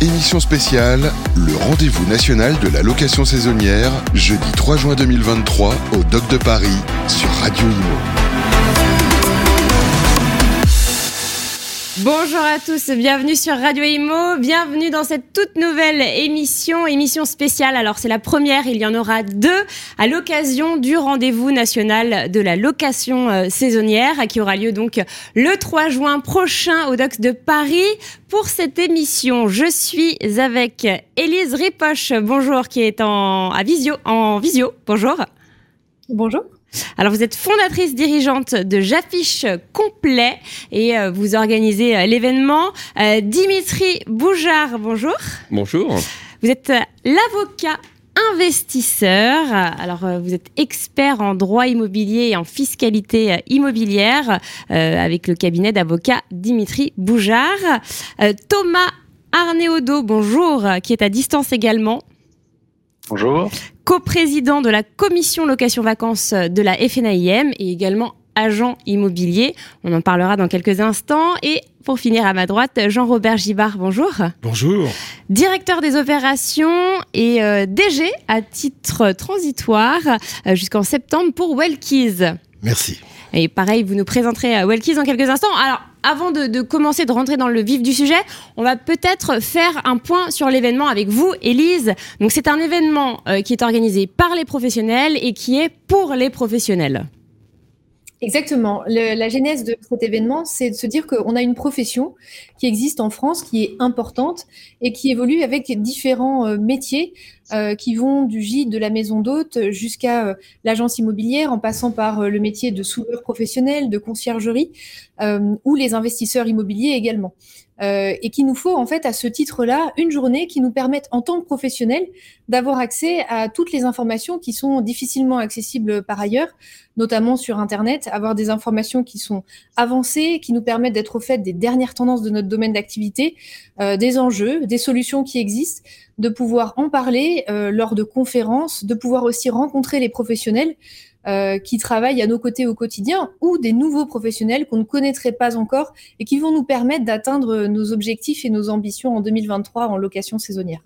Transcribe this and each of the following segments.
Émission spéciale, le rendez-vous national de la location saisonnière, jeudi 3 juin 2023 au Doc de Paris sur Radio Imo. Bonjour à tous, bienvenue sur Radio Imo, bienvenue dans cette toute nouvelle émission, émission spéciale. Alors c'est la première, il y en aura deux à l'occasion du rendez-vous national de la location euh, saisonnière qui aura lieu donc le 3 juin prochain au Docs de Paris. Pour cette émission, je suis avec Élise Ripoche, bonjour, qui est en, à visio, en visio. Bonjour. Bonjour. Alors vous êtes fondatrice dirigeante de J'affiche complet et euh, vous organisez euh, l'événement. Euh, Dimitri Boujard, bonjour. Bonjour. Vous êtes l'avocat investisseur. Alors, vous êtes expert en droit immobilier et en fiscalité immobilière avec le cabinet d'avocat Dimitri Boujard. Thomas Arnéodo, bonjour, qui est à distance également. Bonjour. Co-président de la commission location vacances de la FNAIM et également agent immobilier. On en parlera dans quelques instants. Et pour finir à ma droite, Jean-Robert Gibard, bonjour. Bonjour. Directeur des opérations et euh, DG à titre transitoire euh, jusqu'en septembre pour Wellkeys. Merci. Et pareil, vous nous présenterez euh, Wellkeys dans quelques instants. Alors, avant de, commencer, de rentrer dans le vif du sujet, on va peut-être faire un point sur l'événement avec vous, Élise. Donc, c'est un événement euh, qui est organisé par les professionnels et qui est pour les professionnels. Exactement. la genèse de cet événement, c'est de se dire qu'on a une profession qui existe en France, qui est importante et qui évolue avec différents euh, métiers euh, qui vont du gîte de la maison d'hôte jusqu'à euh, l'agence immobilière, en passant par le métier de soudeur professionnel, de conciergerie ou les investisseurs immobiliers également. Euh, et qu'il nous faut en fait à ce titre-là une journée qui nous permette en tant que professionnels d'avoir accès à toutes les informations qui sont difficilement accessibles par ailleurs, notamment sur Internet, avoir des informations qui sont avancées, qui nous permettent d'être au fait des dernières tendances de notre domaine d'activité, euh, des enjeux, des solutions qui existent, de pouvoir en parler euh, lors de conférences, de pouvoir aussi rencontrer les professionnels euh, qui travaillent à nos côtés au quotidien ou des nouveaux professionnels qu'on ne connaîtrait pas encore et qui vont nous permettre d'atteindre nos objectifs et nos ambitions en 2023 en location saisonnière.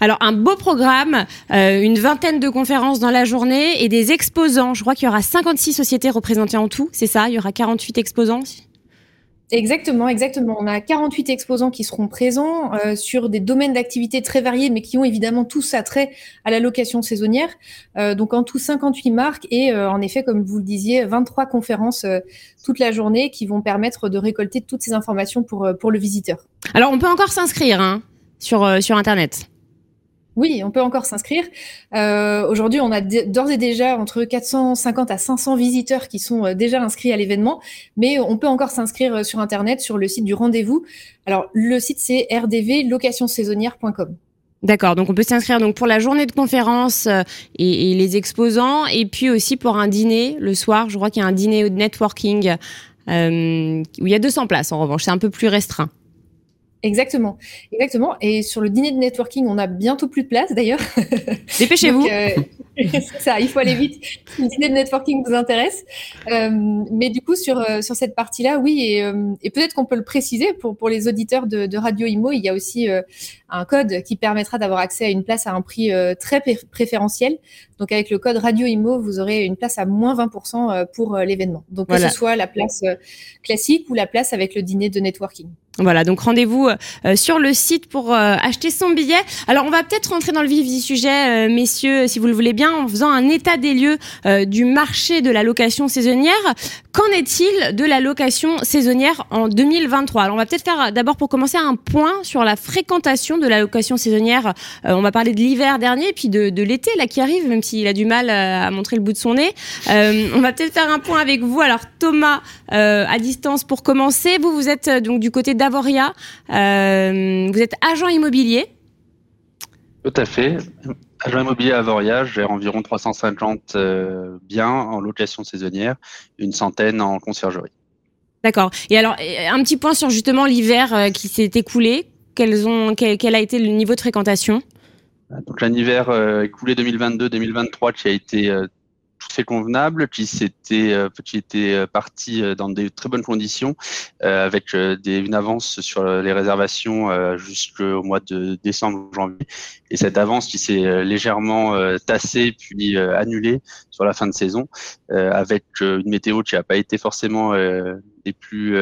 Alors un beau programme, euh, une vingtaine de conférences dans la journée et des exposants. Je crois qu'il y aura 56 sociétés représentées en tout, c'est ça? Il y aura 48 exposants? Exactement, exactement. On a 48 exposants qui seront présents euh, sur des domaines d'activité très variés, mais qui ont évidemment tous attrait à la location saisonnière. Euh, donc en tout 58 marques et euh, en effet, comme vous le disiez, 23 conférences toute la journée qui vont permettre de récolter toutes ces informations pour, pour le visiteur. Alors on peut encore s'inscrire hein, sur, sur Internet. Oui, on peut encore s'inscrire. Euh, aujourd'hui, on a d'ores et déjà entre 450 à 500 visiteurs qui sont euh, déjà inscrits à l'événement, mais on peut encore s'inscrire euh, sur Internet, sur le site du rendez-vous. Alors, le site, c'est rdvlocationsaisonnière.com. D'accord, donc on peut s'inscrire donc pour la journée de conférence et, les exposants, et puis aussi pour un dîner le soir. Je crois qu'il y a un dîner de networking où il y a 200 places en revanche, c'est un peu plus restreint. Exactement, exactement. Et sur le dîner de networking, on a bientôt plus de place d'ailleurs. Dépêchez-vous. Euh, ça, il faut aller vite. Si le dîner de networking vous intéresse. Euh, mais du coup, sur, euh, sur cette partie-là, oui, et, et peut-être qu'on peut le préciser pour, pour les auditeurs de, de Radio Imo, il y a aussi un code qui permettra d'avoir accès à une place à un prix très préférentiel. Donc avec le code Radio Imo, vous aurez une place à moins 20% pour l'événement. Donc que ce soit la place classique ou la place avec le dîner de networking. Voilà, donc rendez-vous euh, sur le site pour euh, acheter son billet. Alors on va peut-être rentrer dans le vif du sujet, euh, messieurs, si vous le voulez bien, en faisant un état des lieux du marché de la location saisonnière. Qu'en est-il de la location saisonnière en 2023 Alors on va peut-être faire d'abord pour commencer un point sur la fréquentation de la location saisonnière. on va parler de l'hiver dernier, puis de, de l'été là qui arrive, même s'il a du mal à montrer le bout de son nez. on va peut-être faire un point avec vous. Alors Thomas, à distance pour commencer, vous vous êtes donc du côté d'Avoria. Euh, vous êtes agent immobilier. Tout à fait. Agent immobilier à Avoria, j'ai environ 350 euh, biens en location saisonnière, une centaine en conciergerie. D'accord. Et alors, un petit point sur justement l'hiver euh, qui s'est écoulé. ont, quel, a été le niveau de fréquentation? Donc, l'hiver écoulé 2022-2023 qui a été tout fait convenable, qui s'était, qui était parti dans de très bonnes conditions, avec des, une avance sur les réservations jusqu'au mois de décembre, janvier, et cette avance qui s'est légèrement tassée puis annulée sur la fin de saison, avec une météo qui n'a pas été forcément des plus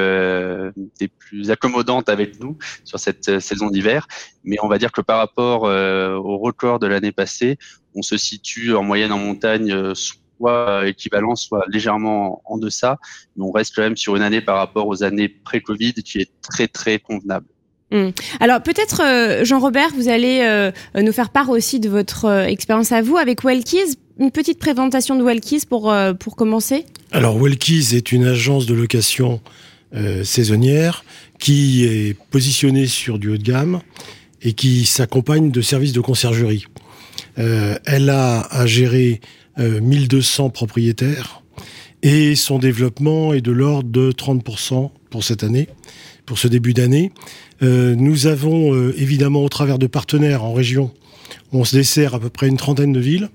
des plus accommodantes avec nous sur cette saison d'hiver, mais on va dire que par rapport au record de l'année passée, on se situe en moyenne en montagne euh, soit équivalent, soit légèrement en deçà, mais on reste quand même sur une année par rapport aux années pré-Covid qui est très très convenable. Hmm. Alors peut-être euh, Jean-Robert, vous allez euh, nous faire part aussi de votre expérience à vous avec Wellkeys. Une petite présentation de Wellkeys pour, pour commencer Alors Wellkeys est une agence de location saisonnière qui est positionnée sur du haut de gamme et qui s'accompagne de services de conciergerie. Euh, elle a à gérer 1200 euh, propriétaires et son développement est de l'ordre de 30% pour cette année, pour ce début d'année. Euh, nous avons évidemment au travers de partenaires en région, on se dessert à peu près une trentaine de villes,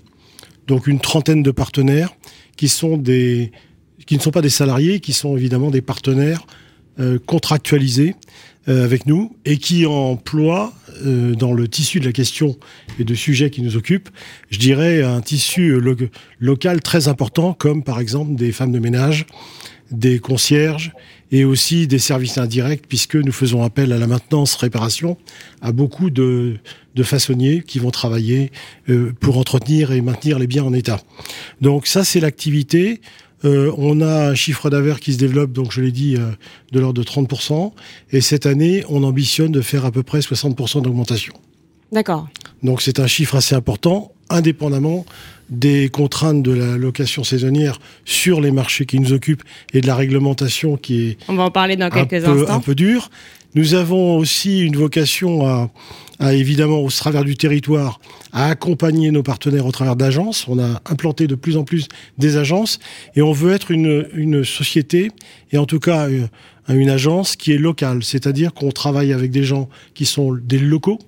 donc une trentaine de partenaires qui ne sont pas des salariés, qui sont évidemment des partenaires contractualisés euh, avec nous et qui emploie euh, dans le tissu de la question et de sujets qui nous occupent, je dirais un tissu local très important comme par exemple des femmes de ménage, des concierges et aussi des services indirects puisque nous faisons appel à la maintenance, réparation, à beaucoup de, de façonniers qui vont travailler euh, pour entretenir et maintenir les biens en état. Donc ça c'est l'activité. Euh, on a un chiffre d'affaires qui se développe, donc je l'ai dit, euh, de l'ordre de 30%. Et cette année, on ambitionne de faire à peu près 60% d'augmentation. D'accord. Donc c'est un chiffre assez important, indépendamment des contraintes de la location saisonnière sur les marchés qui nous occupent et de la réglementation qui est on va en parler dans quelques un peu, un peu dure. Nous avons aussi une vocation à, à, évidemment, au travers du territoire, à accompagner nos partenaires au travers d'agences. On a implanté de plus en plus des agences et on veut être une, une société, et en tout cas euh, une agence qui est locale, c'est-à-dire qu'on travaille avec des gens qui sont des locaux,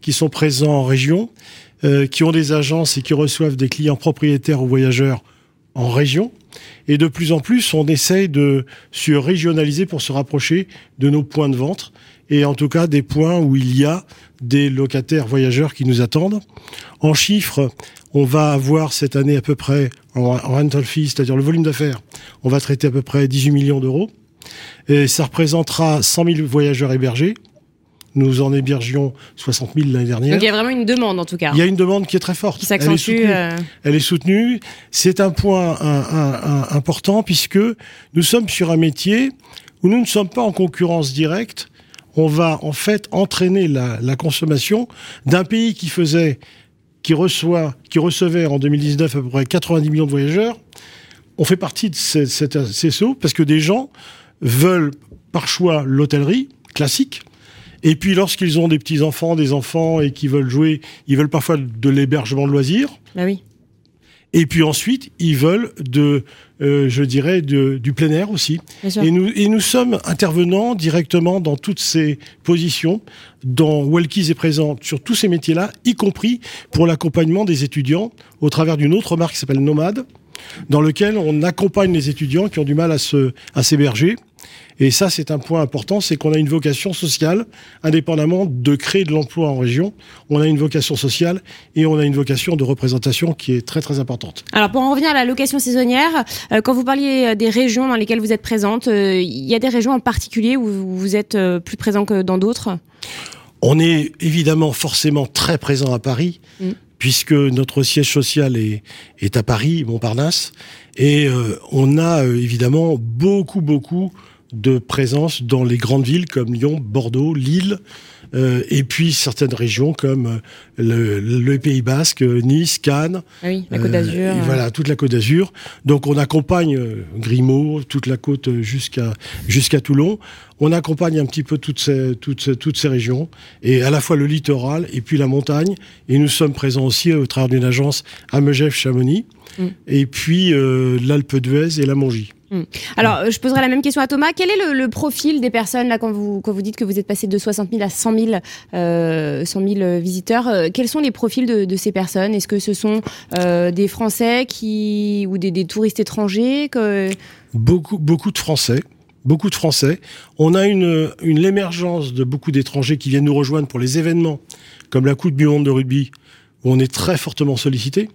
qui sont présents en région, euh, qui ont des agences et qui reçoivent des clients propriétaires ou voyageurs en région. Et de plus en plus, on essaye de se régionaliser pour se rapprocher de nos points de vente et en tout cas des points où il y a des locataires voyageurs qui nous attendent. En chiffres, on va avoir cette année à peu près en rental fee, c'est-à-dire le volume d'affaires, on va traiter à peu près 18 millions d'euros. Et ça représentera 100 000 voyageurs hébergés, nous en hébergions 60 000 l'année dernière. Donc il y a vraiment une demande en tout cas. Il y a une demande qui est très forte. Qui s'accentue. Euh. Elle est soutenue. C'est un point important puisque nous sommes sur un métier où nous ne sommes pas en concurrence directe. On va en fait entraîner la, consommation d'un pays qui faisait, qui reçoit, qui recevait en 2019 à peu près 90 millions de voyageurs. On fait partie de cette, cette CSO parce que des gens veulent par choix l'hôtellerie classique et puis lorsqu'ils ont des petits enfants, des enfants et qui veulent jouer, ils veulent parfois de l'hébergement de loisirs. Bah oui. Et puis ensuite, ils veulent de, euh, je dirais, de, du plein air aussi. Et nous, et nous sommes intervenants directement dans toutes ces positions, dont Welkis est présent sur tous ces métiers-là, y compris pour l'accompagnement des étudiants au travers d'une autre marque qui s'appelle Nomade, dans lequel on accompagne les étudiants qui ont du mal à se, à s'héberger et ça, c'est un point important, c'est qu'on a une vocation sociale, indépendamment de créer de l'emploi en région. On a une vocation sociale et on a une vocation de représentation qui est très très importante. Alors pour en revenir à la location saisonnière, euh, quand vous parliez euh, des régions dans lesquelles vous êtes présente, euh, il y a des régions en particulier où vous êtes plus présent que dans d'autres? On est évidemment forcément très présent à Paris. Mm. Puisque notre siège social est, à Paris, Montparnasse, et on a évidemment beaucoup, beaucoup de présence dans les grandes villes comme Lyon, Bordeaux, Lille, euh, et puis certaines régions comme euh, le, Pays Basque, Nice, Cannes. Ah oui, la Côte d'Azur. Euh, voilà, toute la Côte d'Azur. Donc on accompagne Grimaud, toute la côte jusqu'à jusqu'à Toulon. On accompagne un petit peu toutes ces, toutes, toutes ces régions, et à la fois le littoral et puis la montagne. Et nous sommes présents aussi au travers d'une agence à Megève, Chamonix, mm. et puis l'Alpe d'Huez et la Mongie. Hmm. Alors, je poserai la même question à Thomas. Quel est le, profil des personnes, quand vous, dites que vous êtes passé de 60 000 à 100 000, euh, 100 000 visiteurs, euh, quels sont les profils de, ces personnes? Est-ce que ce sont euh, des Français qui, ou des, touristes étrangers beaucoup de Français. Beaucoup de Français. On a une, une l'émergence de beaucoup d'étrangers qui viennent nous rejoindre pour les événements, comme la Coupe du Monde de rugby, où on est très fortement sollicité.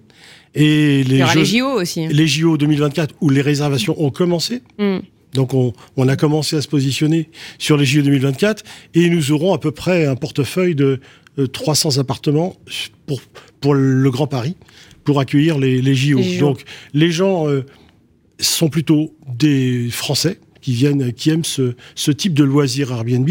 Et les, Jeux, les JO aussi. Les JO 2024 où les réservations ont commencé. Mm. Donc on, on, a commencé à se positionner sur les JO 2024 et nous aurons à peu près un portefeuille de 300 euh, appartements pour, pour le Grand Paris pour accueillir les, les, JO. Donc les gens euh, sont plutôt des Français qui viennent, qui aiment ce, ce type de loisirs Airbnb.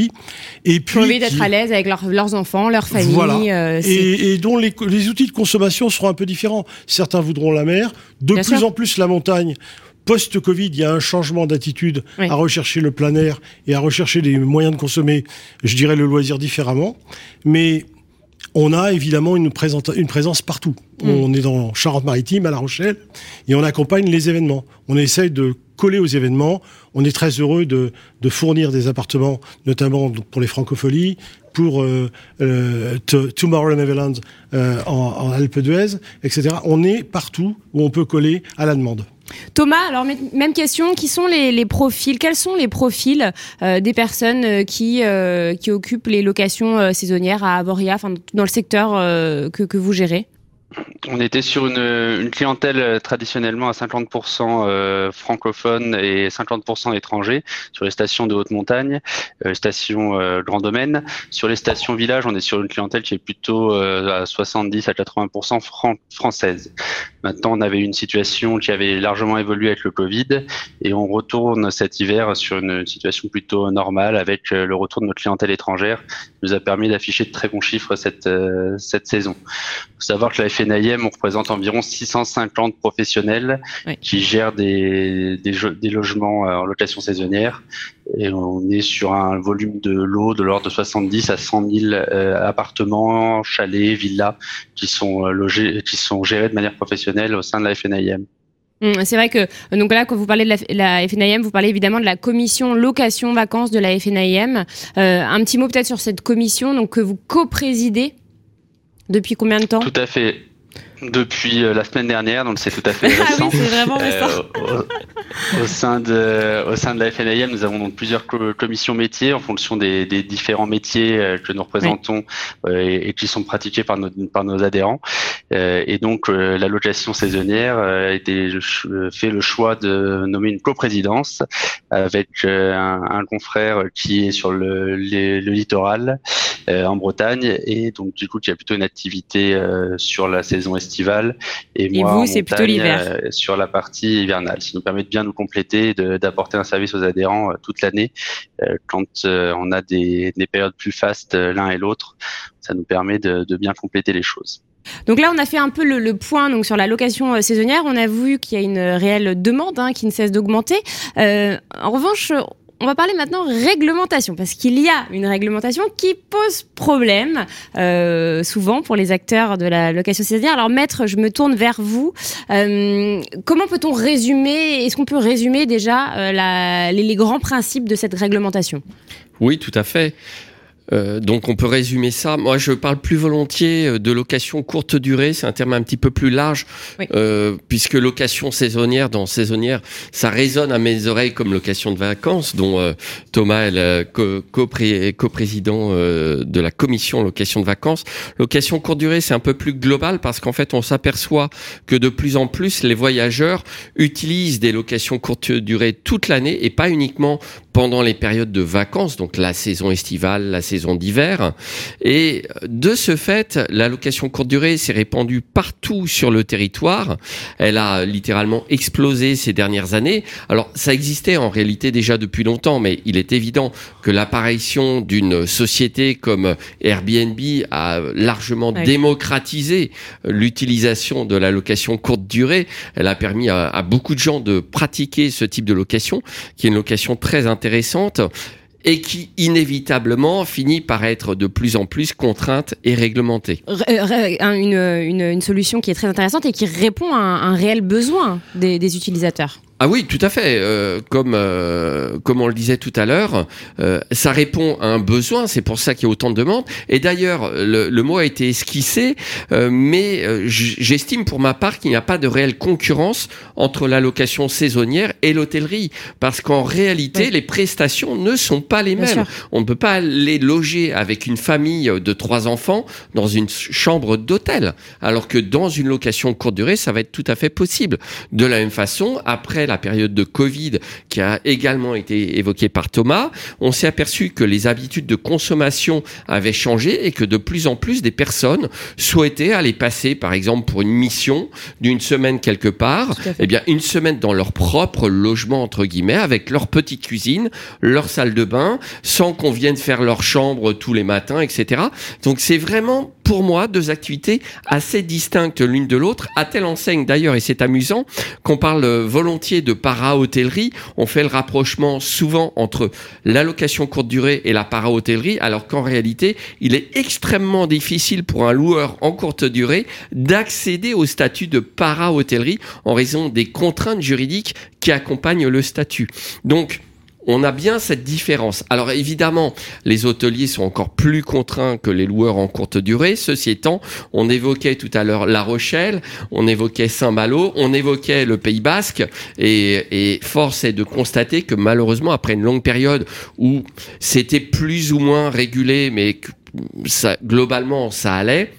Et puis, envie d'être à l'aise avec leurs enfants, leur famille. Voilà. Euh, et, et, dont les, les, outils de consommation seront un peu différents. Certains voudront la mer, de plus en plus la montagne. Post-Covid, il y a un changement d'attitude à rechercher le plein air et à rechercher des moyens de consommer, je dirais, le loisir différemment. Mais on a évidemment une, une présence partout. Mm. On est dans Charente-Maritime, à La Rochelle, et on accompagne les événements. On essaye de coller aux événements. On est très heureux de, fournir des appartements, notamment pour les francopholies, pour euh, euh, Tomorrow Neverland euh, en, Alpes d'Huez, etc. On est partout où on peut coller à la demande. Thomas, alors même question, qui sont les, profils Quels sont les profils des personnes qui, qui occupent les locations saisonnières à Avoria, dans le secteur que, vous gérez? On était sur une, clientèle euh, traditionnellement à 50% euh, francophone et 50% étrangers sur les stations de haute montagne, euh, stations grand domaine. Sur les stations village, on est sur une clientèle qui est plutôt à 70 à 80% française. Maintenant, on avait une situation qui avait largement évolué avec le Covid et on retourne cet hiver sur une situation plutôt normale avec le retour de notre clientèle étrangère qui nous a permis d'afficher de très bons chiffres cette, cette saison. Il faut savoir que la FNIM, on représente environ 650 professionnels qui gèrent des, des, logements en location saisonnière et on est sur un volume de l'eau de l'ordre de 70 à 100 000 euh, appartements, chalets, villas qui sont euh, logés, qui sont gérés de manière professionnelle au sein de la FNIM. Hum, c'est vrai que donc là quand vous parlez de la, FNIM, vous parlez évidemment de la commission location vacances de la FNIM. Euh, un petit mot peut-être sur cette commission donc que vous co-présidez depuis combien de temps? Tout à fait depuis euh, la semaine dernière, donc c'est tout à fait récent. ah oui, vraiment récent. Euh, au, sein de, au sein de la FNIM, nous avons donc plusieurs commissions métiers en fonction des, des différents métiers euh, que nous représentons et, et, qui sont pratiqués par nos, par nos adhérents. et donc, l'allocation saisonnière a été fait le choix de nommer une coprésidence avec un, un, confrère qui est sur le, le littoral en Bretagne et donc du coup qui a plutôt une activité sur la saison estivale et, moi vous, c'est plutôt l'hiver euh, sur la partie hivernale. Ça nous permet de bien nous compléter, d'apporter un service aux adhérents euh, toute l'année. Euh, quand on a des, périodes plus fastes l'un et l'autre, ça nous permet de, bien compléter les choses. Donc là, on a fait un peu le, point donc sur la location saisonnière. On a vu qu'il y a une réelle demande hein, qui ne cesse d'augmenter. en revanche, on va parler maintenant réglementation, parce qu'il y a une réglementation qui pose problème, euh, souvent pour les acteurs de la location saisonnière. Alors maître, je me tourne vers vous. Euh, comment peut-on résumer, est-ce qu'on peut résumer déjà euh, les grands principes de cette réglementation? Oui, tout à fait. Euh, donc on peut résumer ça. Moi, je parle plus volontiers euh, de location courte durée. C'est un terme un petit peu plus large, euh, puisque location saisonnière, dans saisonnière, ça résonne à mes oreilles comme location de vacances, dont Thomas est le coprésident de la commission location de vacances. Location courte durée, c'est un peu plus global parce qu'en fait, on s'aperçoit que de plus en plus, les voyageurs utilisent des locations courte durée toute l'année et pas uniquement pendant les périodes de vacances, donc la saison estivale, la saison d'hiver. Et de ce fait, la location courte durée s'est répandue partout sur le territoire. Elle a littéralement explosé ces dernières années. Alors, ça existait en réalité déjà depuis longtemps, mais il est évident que l'apparition d'une société comme Airbnb a largement démocratisé l'utilisation de la location courte durée. Elle a permis à, à beaucoup de gens de pratiquer ce type de location, qui est une location très intéressante intéressante et qui inévitablement finit par être de plus en plus contrainte et réglementée. Une, solution qui est très intéressante et qui répond à un, réel besoin des utilisateurs. Ah oui, tout à fait. Euh, comme euh, comme on le disait tout à l'heure, euh, ça répond à un besoin. C'est pour ça qu'il y a autant de demandes. Et d'ailleurs, le, le, mot a été esquissé, mais j'estime pour ma part qu'il n'y a pas de réelle concurrence entre la location saisonnière et l'hôtellerie, parce qu'en réalité, les prestations ne sont pas les mêmes. On ne peut pas aller loger avec une famille de trois enfants dans une chambre d'hôtel, alors que dans une location courte durée, ça va être tout à fait possible. De la même façon, après la période de Covid qui a également été évoquée par Thomas, on s'est aperçu que les habitudes de consommation avaient changé et que de plus en plus des personnes souhaitaient aller passer, par exemple, pour une mission d'une semaine quelque part, eh bien, une semaine dans leur propre logement, entre guillemets, avec leur petite cuisine, leur salle de bain, sans qu'on vienne faire leur chambre tous les matins, etc. Donc, c'est vraiment, pour moi, deux activités assez distinctes l'une de l'autre, à telle enseigne d'ailleurs, et c'est amusant, qu'on parle volontiers de para-hôtellerie, on fait le rapprochement souvent entre l'allocation courte durée et la para-hôtellerie, alors qu'en réalité, il est extrêmement difficile pour un loueur en courte durée d'accéder au statut de para-hôtellerie en raison des contraintes juridiques qui accompagnent le statut. Donc, on a bien cette différence. Alors évidemment, les hôteliers sont encore plus contraints que les loueurs en courte durée. Ceci étant, on évoquait tout à l'heure La Rochelle, on évoquait Saint-Malo, on évoquait le Pays Basque, et, force est de constater que malheureusement, après une longue période où c'était plus ou moins régulé, mais ça, globalement ça allait,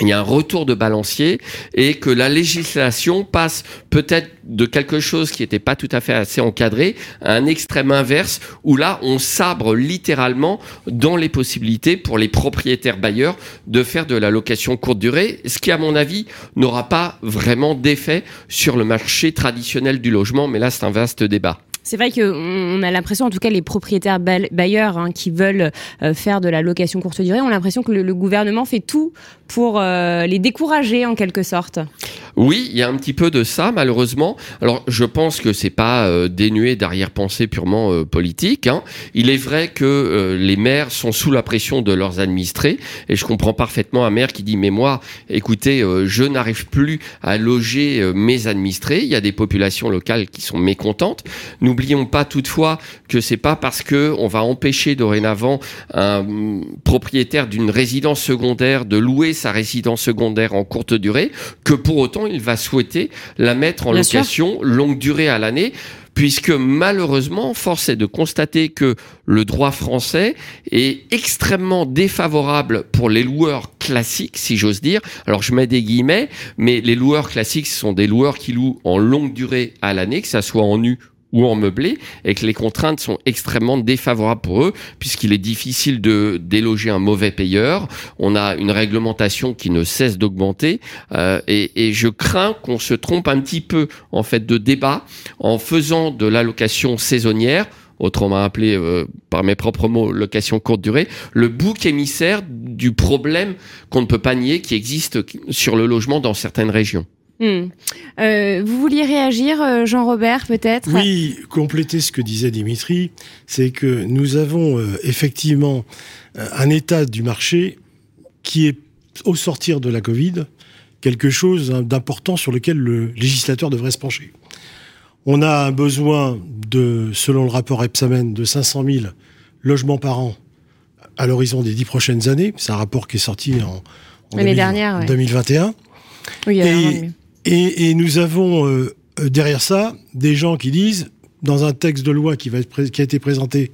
il y a un retour de balancier et que la législation passe peut-être de quelque chose qui n'était pas tout à fait assez encadré à un extrême inverse où là on sabre littéralement dans les possibilités pour les propriétaires bailleurs de faire de la location courte durée, ce qui à mon avis n'aura pas vraiment d'effet sur le marché traditionnel du logement, mais là c'est un vaste débat. C'est vrai qu'on a l'impression, en tout cas les propriétaires bailleurs hein, qui veulent euh, faire de la location courte durée, ont l'impression que le, gouvernement fait tout pour euh, les décourager en quelque sorte. Oui, il y a un petit peu de ça, malheureusement. Alors, je pense que c'est pas euh, dénué d'arrière-pensée purement politique. Hein. Il est vrai que les maires sont sous la pression de leurs administrés, et je comprends parfaitement un maire qui dit mais moi, écoutez, je n'arrive plus à loger mes administrés. Il y a des populations locales qui sont mécontentes. N'oublions pas toutefois que c'est pas parce que on va empêcher dorénavant un propriétaire d'une résidence secondaire de louer sa résidence secondaire en courte durée que pour autant il va souhaiter la mettre en location longue durée à l'année puisque malheureusement, force est de constater que le droit français est extrêmement défavorable pour les loueurs classiques, si j'ose dire. Alors je mets des guillemets, mais les loueurs classiques, ce sont des loueurs qui louent en longue durée à l'année, que ça soit en nu ou en meublé et que les contraintes sont extrêmement défavorables pour eux puisqu'il est difficile de déloger un mauvais payeur. On a une réglementation qui ne cesse d'augmenter euh, et, je crains qu'on se trompe un petit peu en fait de débat en faisant de l'allocation saisonnière autrement appelé euh, par mes propres mots location courte durée, le bouc émissaire du problème qu'on ne peut pas nier qui existe sur le logement dans certaines régions. Hmm. Euh, vous vouliez réagir, euh, Jean-Robert, peut-être Oui, compléter ce que disait Dimitri, c'est que nous avons euh, effectivement un état du marché qui est, au sortir de la Covid, quelque chose d'important sur lequel le législateur devrait se pencher. On a un besoin de, selon le rapport Epsamen, de 500 000 logements par an à l'horizon des dix prochaines années. C'est un rapport qui est sorti en, en 2021. Oui, et, nous avons euh, euh, derrière ça des gens qui disent, dans un texte de loi qui, a été présenté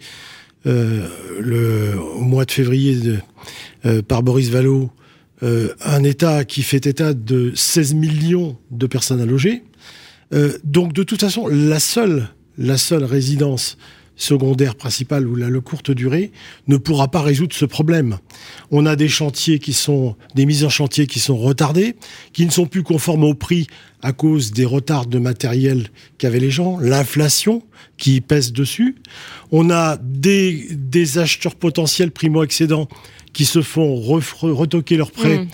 euh, au mois de février par Boris Vallot, un État qui fait état de 16 millions de personnes à loger. donc de toute façon, la seule, la seule résidence secondaire principal ou la le courte durée ne pourra pas résoudre ce problème. On a des chantiers qui sont des mises en chantier qui sont retardées, qui ne sont plus conformes au prix à cause des retards de matériel qu'avaient les gens, l'inflation qui pèse dessus. On a des, des acheteurs potentiels primo-excédents qui se font retoquer leurs prêts mmh.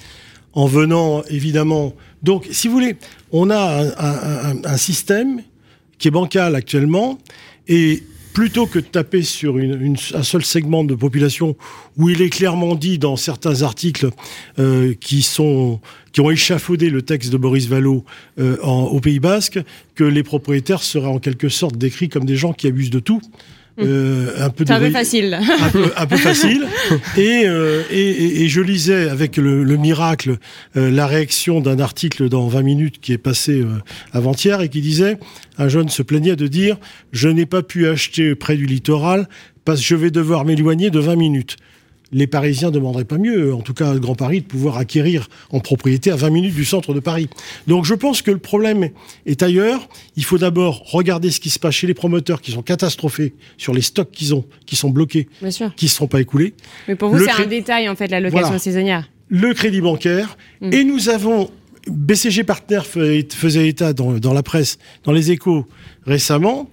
en venant évidemment. Donc, si vous voulez, on a un, un système qui est bancal actuellement et plutôt que de taper sur un seul segment de population où il est clairement dit dans certains articles euh, qui sont qui ont échafaudé le texte de Boris Vallaud euh, au Pays Basque que les propriétaires seraient en quelque sorte décrits comme des gens qui abusent de tout. Euh, un peu, un peu facile. Un peu, facile. Euh, et, et, et, je lisais avec le, le miracle euh, la réaction d'un article dans 20 minutes qui est passé avant-hier et qui disait un jeune se plaignait de dire je n'ai pas pu acheter près du littoral parce que je vais devoir m'éloigner de 20 minutes les Parisiens ne demanderaient pas mieux, en tout cas le Grand Paris, de pouvoir acquérir en propriété à 20 minutes du centre de Paris. Donc je pense que le problème est ailleurs. Il faut d'abord regarder ce qui se passe chez les promoteurs qui sont catastrophés sur les stocks qu'ils ont, qui sont bloqués, qui ne seront pas écoulés. Mais pour vous, c'est un détail en fait, la location saisonnière. Le crédit bancaire. Mm. Et nous avons BCG Partner faisait état dans, dans, la presse, dans les échos récemment,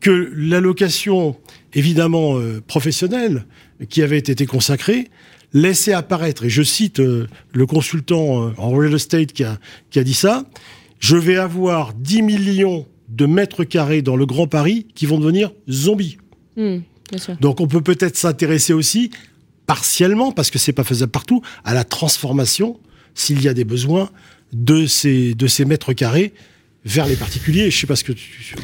que la location évidemment euh, professionnelle qui avait été consacrée laissait apparaître, et je cite euh, le consultant euh, en real estate qui a, qui a dit ça, je vais avoir 10 millions de mètres carrés dans le Grand Paris qui vont devenir zombies. Hmm, Donc on peut peut-être s'intéresser aussi, partiellement, parce que c'est pas faisable partout, à la transformation, s'il y a des besoins, de ces, de ces mètres carrés vers les particuliers. Je sais pas ce que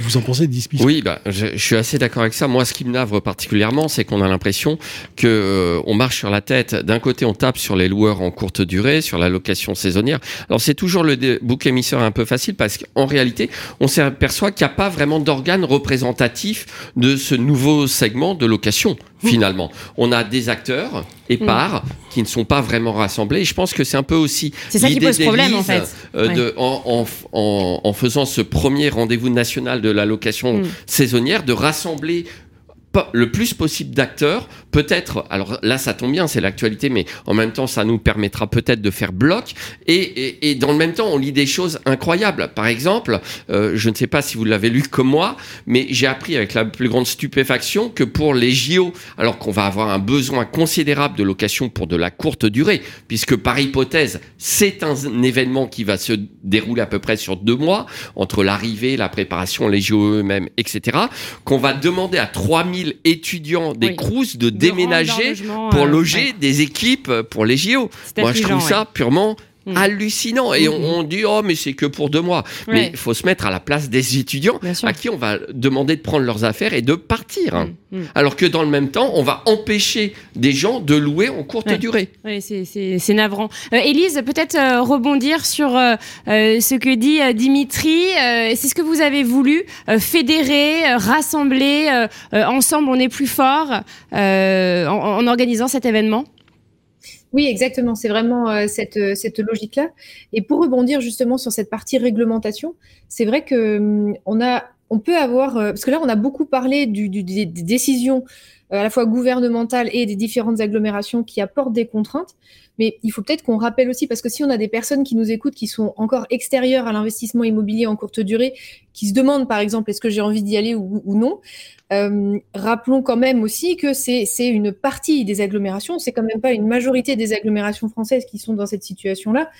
vous en pensez, Dispis. Oui, bah, je, je, suis assez d'accord avec ça. Moi, ce qui me navre particulièrement, c'est qu'on a l'impression que euh, on marche sur la tête. D'un côté, on tape sur les loueurs en courte durée, sur la location saisonnière. Alors, c'est toujours le bouc émisseur un peu facile parce qu'en réalité, on s'aperçoit qu'il n'y a pas vraiment d'organe représentatif de ce nouveau segment de location. Finalement, on a des acteurs épars mm. qui ne sont pas vraiment rassemblés. Et je pense que c'est un peu aussi c'est ça qui pose problème en fait. Euh, de, en, en, en, faisant ce premier rendez-vous national de la location mm. saisonnière, de rassembler le plus possible d'acteurs. Peut-être, alors là, ça tombe bien, c'est l'actualité, mais en même temps, ça nous permettra peut-être de faire bloc. Et, et, dans le même temps, on lit des choses incroyables. Par exemple, euh, je ne sais pas si vous l'avez lu comme moi, mais j'ai appris avec la plus grande stupéfaction que pour les JO, alors qu'on va avoir un besoin considérable de location pour de la courte durée, puisque par hypothèse, c'est un événement qui va se dérouler à peu près sur deux mois, entre l'arrivée, la préparation, les JO eux-mêmes, etc., qu'on va demander à 3000 étudiants des oui. de, déménager pour euh, loger des équipes pour les JO. Moi, je trouve ça purement Mm. hallucinant. Et on, dit, oh, mais c'est que pour deux mois. Mais il faut se mettre à la place des étudiants à qui on va demander de prendre leurs affaires et de partir. Hein. Mm, mm. Alors que dans le même temps, on va empêcher des gens de louer en courte durée. Oui, c'est navrant. Euh, Élise, peut-être euh, rebondir sur euh, ce que dit Dimitri. c'est ce que vous avez voulu, fédérer, rassembler, ensemble on est plus fort en organisant cet événement? Oui, exactement. C'est vraiment euh, cette, euh, cette logique-là. Et pour rebondir justement sur cette partie réglementation, c'est vrai que hum, on a, on peut avoir, euh, parce que là, on a beaucoup parlé des, décisions à la fois gouvernementales et des différentes agglomérations qui apportent des contraintes. Mais il faut peut-être qu'on rappelle aussi, parce que si on a des personnes qui nous écoutent qui sont encore extérieures à l'investissement immobilier en courte durée, qui se demandent par exemple est-ce que j'ai envie d'y aller ou non, euh, rappelons quand même aussi que c'est une partie des agglomérations, c'est quand même pas une majorité des agglomérations françaises qui sont dans cette situation-là.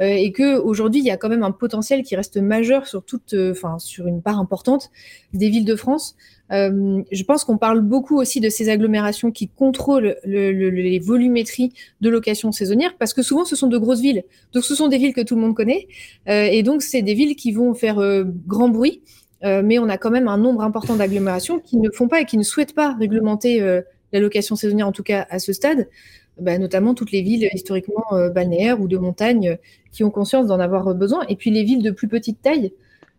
Euh, et que aujourd'hui il y a quand même un potentiel qui reste majeur sur toute, euh, enfin sur une part importante des villes de France. Euh, je pense qu'on parle beaucoup aussi de ces agglomérations qui contrôlent le, le, les volumétries de location saisonnière parce que souvent ce sont de grosses villes. Donc ce sont des villes que tout le monde connaît et donc c'est des villes qui vont faire grand bruit. Mais on a quand même un nombre important d'agglomérations qui ne font pas et qui ne souhaitent pas réglementer la location saisonnière, en tout cas à ce stade, bah, notamment toutes les villes historiquement balnéaires ou de montagne qui ont conscience d'en avoir besoin, et puis les villes de plus petite taille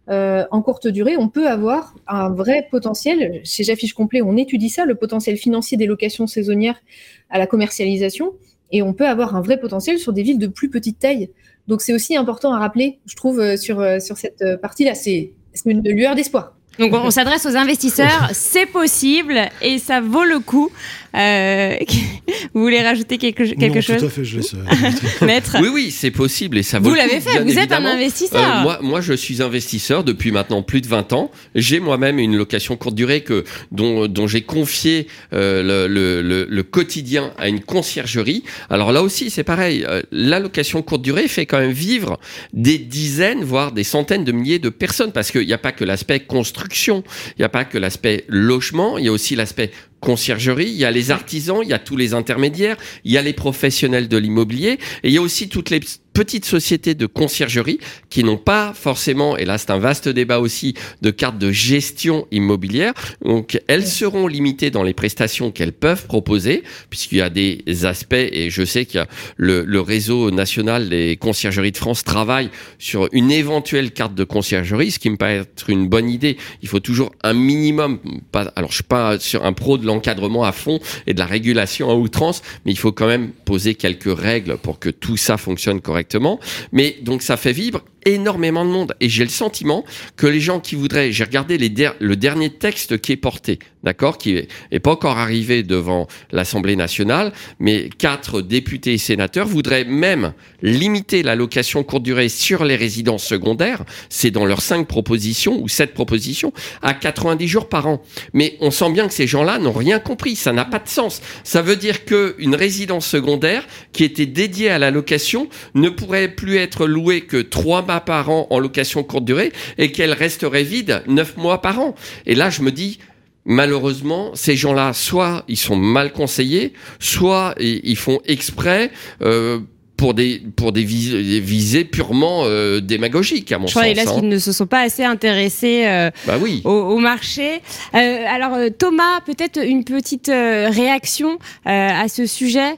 euh, en courte durée, on peut avoir un vrai potentiel. Chez J'affiche complet, on étudie ça, le potentiel financier des locations saisonnières à la commercialisation, et on peut avoir un vrai potentiel sur des villes de plus petite taille. Donc c'est aussi important à rappeler, je trouve, euh, sur, euh, sur cette partie-là. C'est une lueur d'espoir. Donc on s'adresse aux investisseurs, c'est possible et ça vaut le coup. Euh, vous voulez rajouter quelque, quelque non, chose Tout à fait, je laisse. Maître. Oui, oui, c'est possible et ça vaut Vous l'avez fait, vous êtes un investisseur. Euh, moi, moi, je suis investisseur depuis maintenant plus de 20 ans. J'ai moi-même une location courte durée que dont, dont j'ai confié euh, le, le, le, quotidien à une conciergerie. Alors là aussi, c'est pareil. Euh, la location courte durée fait quand même vivre des dizaines, voire des centaines de milliers de personnes parce qu'il n'y a pas que l'aspect construction il n'y a pas que l'aspect logement, il y a aussi l'aspect conciergerie, il y a les artisans, il y a tous les intermédiaires, il y a les professionnels de l'immobilier, et il y a aussi toutes les petites sociétés de conciergerie qui n'ont pas forcément, et là c'est un vaste débat aussi, de carte de gestion immobilière. Donc elles seront limitées dans les prestations qu'elles peuvent proposer, puisqu'il y a des aspects, et je sais qu'il y a le, le, réseau national des conciergeries de France travaille sur une éventuelle carte de conciergerie, ce qui me paraît être une bonne idée. Il faut toujours un minimum, pas, alors je suis pas sur un pro de l'encadrement à fond et de la régulation à outrance, mais il faut quand même poser quelques règles pour que tout ça fonctionne correctement. Mais donc ça fait vivre énormément de monde. Et j'ai le sentiment que les gens qui voudraient, j'ai regardé le dernier texte qui est porté, d'accord, qui est, pas encore arrivé devant l'Assemblée nationale, mais quatre députés et sénateurs voudraient même limiter la location courte durée sur les résidences secondaires. C'est dans leurs cinq propositions ou sept propositions à 90 jours par an. Mais on sent bien que ces gens-là n'ont rien compris. Ça n'a pas de sens. Ça veut dire que une résidence secondaire qui était dédiée à la location ne pourrait plus être louée que trois par an en location courte durée et qu'elle resterait vide neuf mois par an. Et là, je me dis, malheureusement, ces gens-là, soit ils sont mal conseillés, soit ils font exprès. Euh, pour des pour des visées, purement euh, démagogiques à mon je sens. Je crois là qu'ils ne se sont pas assez intéressés euh, bah oui. au, marché. Euh, alors Thomas, peut-être une petite réaction à ce sujet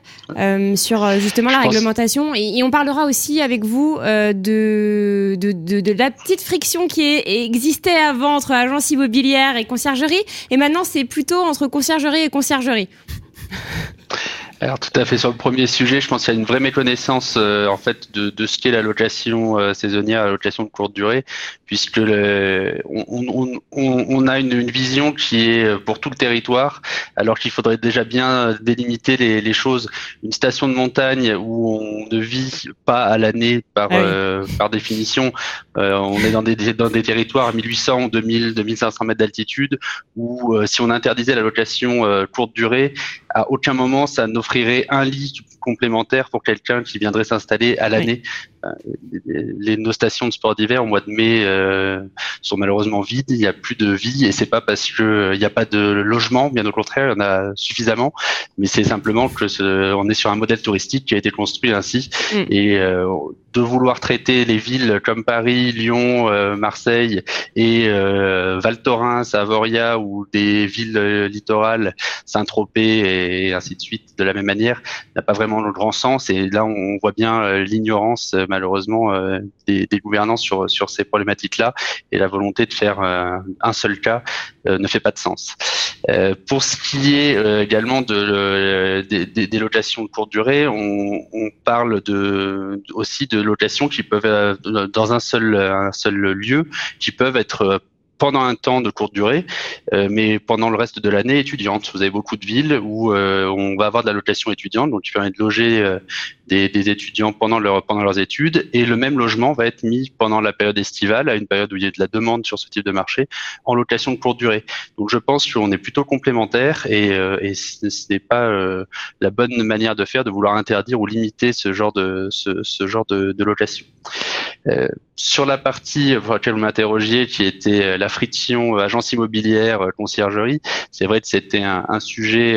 sur justement la réglementation et, on parlera aussi avec vous de, de, de, de, la petite friction qui existait avant entre agence immobilière et conciergerie et maintenant c'est plutôt entre conciergerie et conciergerie. Alors tout à fait. Sur le premier sujet, je pense qu'il y a une vraie méconnaissance euh, en fait de, de ce qu'est la location euh, saisonnière, la location de courte durée, puisque le, on, on, on, on, a une, une, vision qui est pour tout le territoire, alors qu'il faudrait déjà bien délimiter les, les, choses. Une station de montagne où on ne vit pas à l'année par ah euh, par définition, on est dans des dans des territoires à 1800, 2000, 2500 mètres d'altitude, où si on interdisait la location courte durée, à aucun moment ça n'offrirait un lit complémentaire pour quelqu'un qui viendrait s'installer à l'année. Euh, les, nos stations de sport d'hiver au mois de mai euh, sont malheureusement vides. Il n'y a plus de vie et c'est pas parce que euh, il n'y a pas de logement, bien au contraire, il y en a suffisamment. Mais c'est simplement que ce, on est sur un modèle touristique qui a été construit ainsi mm. et de vouloir traiter les villes comme Paris, Lyon, Marseille et Val Thorens, Savoria ou des villes littorales, Saint-Tropez et ainsi de suite de la même manière n'a pas vraiment le grand sens. Et là, on voit bien l'ignorance malheureusement euh, des, des, gouvernants sur sur ces problématiques-là et la volonté de faire euh, un seul cas euh, ne fait pas de sens. pour ce qui est également de, des, locations de courte durée, on, on, parle de aussi de locations qui peuvent dans un seul un seul lieu qui peuvent être pendant un temps de courte durée, euh, mais pendant le reste de l'année étudiante. Vous avez beaucoup de villes où euh, on va avoir de la location étudiante, donc qui permet de loger euh, des, des, étudiants pendant, leur, pendant leurs études, et le même logement va être mis pendant la période estivale, à une période où il y a de la demande sur ce type de marché, en location de courte durée. Donc je pense qu'on est plutôt complémentaires et, et ce, n'est pas la bonne manière de faire de vouloir interdire ou limiter ce genre de, ce, ce genre de, de location. Euh, sur la partie pour laquelle vous m'interrogiez, qui était euh, la friction euh, agence immobilière, conciergerie, c'est vrai que c'était un, un, sujet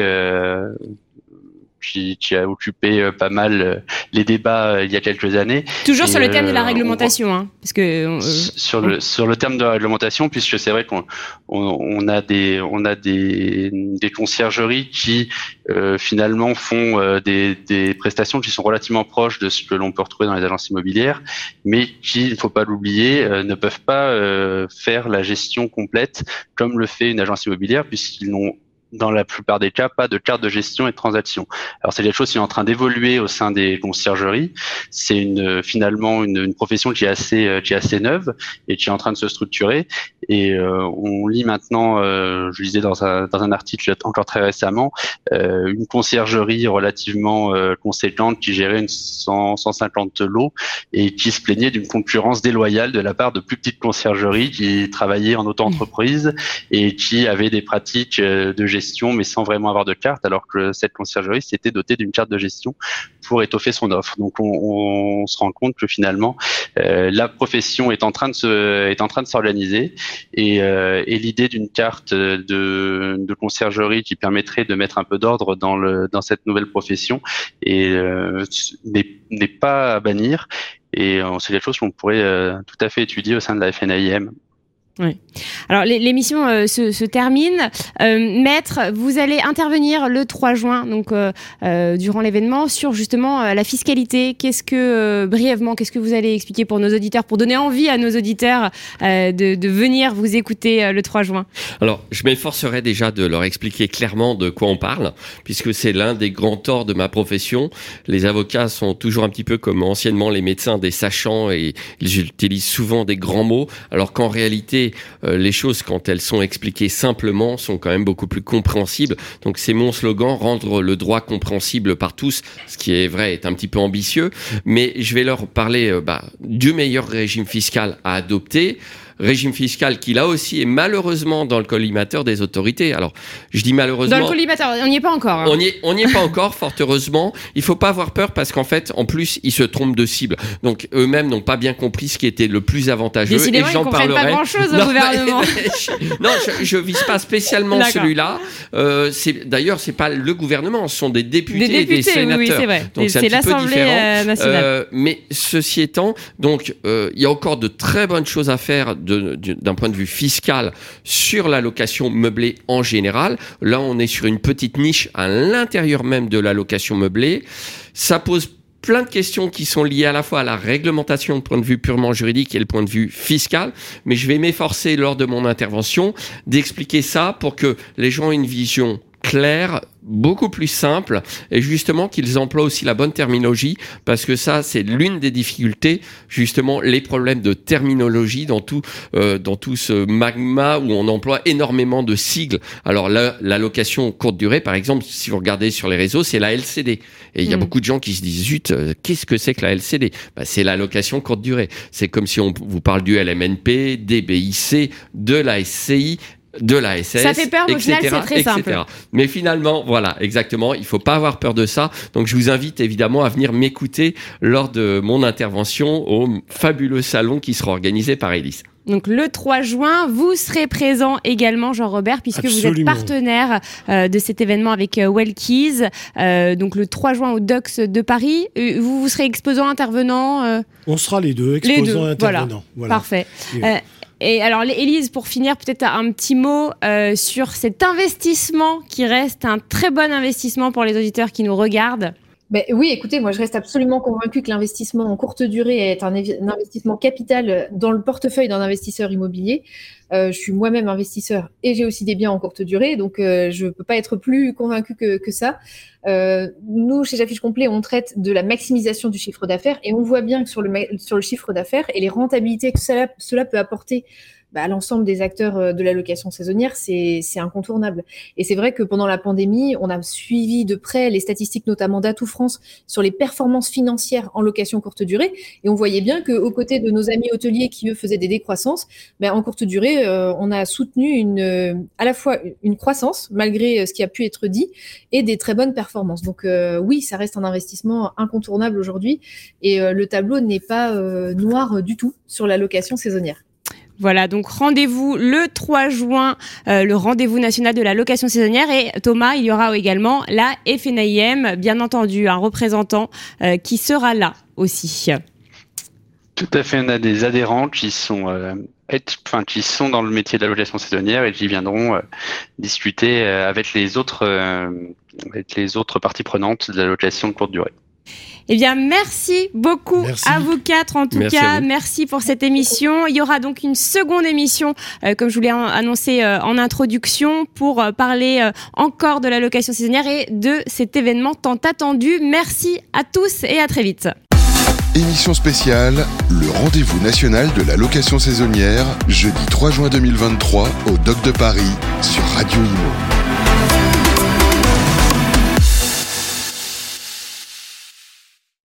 qui, qui, a occupé euh, pas mal euh, les débats euh, il y a quelques années. Toujours sur le thème de la réglementation, hein, parce que sur le sur le thème de la réglementation, puisque c'est vrai qu'on on, a des on a des, des conciergeries qui finalement font des, des prestations qui sont relativement proches de ce que l'on peut retrouver dans les agences immobilières, mais qui, il ne faut pas l'oublier, ne peuvent pas faire la gestion complète comme le fait une agence immobilière, puisqu'ils n'ont dans la plupart des cas, pas de carte de gestion et de transaction. Alors c'est quelque chose qui est en train d'évoluer au sein des conciergeries. C'est une finalement une, une, profession qui est assez euh, qui est assez neuve et qui est en train de se structurer. Et euh, on lit maintenant, euh, je lisais dans un, dans un article encore très récemment, euh, une conciergerie relativement euh, conséquente qui gérait une 100, 150 lots et qui se plaignait d'une concurrence déloyale de la part de plus petites conciergeries qui travaillaient en auto-entreprise et qui avaient des pratiques de gestion mais sans vraiment avoir de carte, alors que cette conciergerie s'était dotée d'une carte de gestion pour étoffer son offre. Donc on, se rend compte que finalement, la profession est en train de s'organiser et, et l'idée d'une carte de, conciergerie qui permettrait de mettre un peu d'ordre dans cette nouvelle profession et n'est pas à bannir et c'est quelque chose qu'on pourrait tout à fait étudier au sein de la FNAIM. Oui. Alors l'émission euh, se, se, termine. Euh, Maître, vous allez intervenir le 3 juin, donc euh, durant l'événement, sur justement la fiscalité. Qu'est-ce que brièvement, qu'est-ce que vous allez expliquer pour nos auditeurs, pour donner envie à nos auditeurs de, de, venir vous écouter le 3 juin? Alors, je m'efforcerai déjà de leur expliquer clairement de quoi on parle, puisque c'est l'un des grands torts de ma profession. Les avocats sont toujours un petit peu comme anciennement les médecins, des sachants, et ils utilisent souvent des grands mots, alors qu'en réalité euh, les choses, quand elles sont expliquées simplement, sont quand même beaucoup plus compréhensibles. Donc c'est mon slogan, rendre le droit compréhensible par tous, ce qui est vrai, est un petit peu ambitieux. Mais je vais leur parler euh, bah, du meilleur régime fiscal à adopter régime fiscal qui là aussi est malheureusement dans le collimateur des autorités. Alors, je dis malheureusement. Dans le collimateur, on n'y est pas encore. Hein. On n'y est, on est pas encore, fort heureusement. Il faut pas avoir peur parce qu'en fait, en plus, ils se trompent de cible. Donc, eux-mêmes n'ont pas bien compris ce qui était le plus avantageux. Décidément, et j'en parlerai. pas grand-chose au gouvernement. non, je, je, vise pas spécialement celui-là. Euh, c'est d'ailleurs, c'est pas le gouvernement, ce sont des députés, des, députés, des sénateurs. Oui, c'est vrai. Donc c'est l'Assemblée euh, nationale. Euh, mais ceci étant, donc euh, il y a encore de très bonnes choses à faire d'un point de vue fiscal sur la location meublée en général. Là, on est sur une petite niche à l'intérieur même de la location meublée. Ça pose plein de questions qui sont liées à la fois à la réglementation de point de vue purement juridique et le point de vue fiscal, mais je vais m'efforcer lors de mon intervention d'expliquer ça pour que les gens aient une vision claire, beaucoup plus simple et justement qu'ils emploient aussi la bonne terminologie parce que ça c'est l'une des difficultés justement les problèmes de terminologie dans tout euh, dans tout ce magma où on emploie énormément de sigles. Alors là l'allocation courte durée par exemple si vous regardez sur les réseaux c'est la LCD et il y a mm. beaucoup de gens qui se disent zut euh, qu'est-ce que c'est que la LCD bah, c'est l'allocation courte durée. C'est comme si on vous parle du LMNP des BIC de la SCI de la SS. Ça fait peur, mais au final, c'est très simple. Mais finalement, voilà, exactement, il faut pas avoir peur de ça. Donc, je vous invite évidemment à venir m'écouter lors de mon intervention au fabuleux salon qui sera organisé par Elise. Donc le 3 juin, vous serez présent également, Jean-Robert, puisque vous êtes partenaire euh, de cet événement avec euh, Wellkeys. Euh, donc le 3 juin au DOCS de Paris. vous, vous serez exposant, intervenant On sera les deux, exposants, intervenants. Voilà. Parfait. Et alors, Élise, pour finir, peut-être un petit mot euh, sur cet investissement qui reste un très bon investissement pour les auditeurs qui nous regardent. Ben, oui, écoutez, moi je reste absolument convaincu que l'investissement en courte durée est un, investissement capital dans le portefeuille d'un investisseur immobilier. Euh, je suis moi-même investisseur et j'ai aussi des biens en courte durée, donc euh, je ne peux pas être plus convaincu que, ça. Euh, nous, chez J'affiche Complet, on traite de la maximisation du chiffre d'affaires et on voit bien que sur le, chiffre d'affaires et les rentabilités que cela peut apporter bah, l'ensemble des acteurs euh, de la location saisonnière, c'est incontournable. Et c'est vrai que pendant la pandémie, on a suivi de près les statistiques, notamment d'Atout France, sur les performances financières en location courte durée. Et on voyait bien qu'aux côtés de nos amis hôteliers qui, eux, faisaient des décroissances, bah, en courte durée, euh, on a soutenu une, euh, à la fois une croissance, malgré ce qui a pu être dit, et des très bonnes performances. Donc oui, ça reste un investissement incontournable aujourd'hui. Et le tableau n'est pas noir du tout sur la location saisonnière. Voilà, donc rendez-vous le 3 juin, euh, le rendez-vous national de la location saisonnière. Et Thomas, il y aura également la FNIM, bien entendu, un représentant euh, qui sera là aussi. Tout à fait, on a des adhérents qui sont, euh, qui sont dans le métier de la location saisonnière et qui viendront discuter avec les autres, avec les autres parties prenantes de la location de courte durée. Eh bien, merci beaucoup à vous quatre, en tout cas. Merci pour cette émission. Il y aura donc une seconde émission, euh, comme je vous l'ai annoncé euh, en introduction, pour euh, parler encore de la location saisonnière et de cet événement tant attendu. Merci à tous et à très vite. Émission spéciale, le rendez-vous national de la location saisonnière, jeudi 3 juin 2023 au Doc de Paris sur Radio Imo.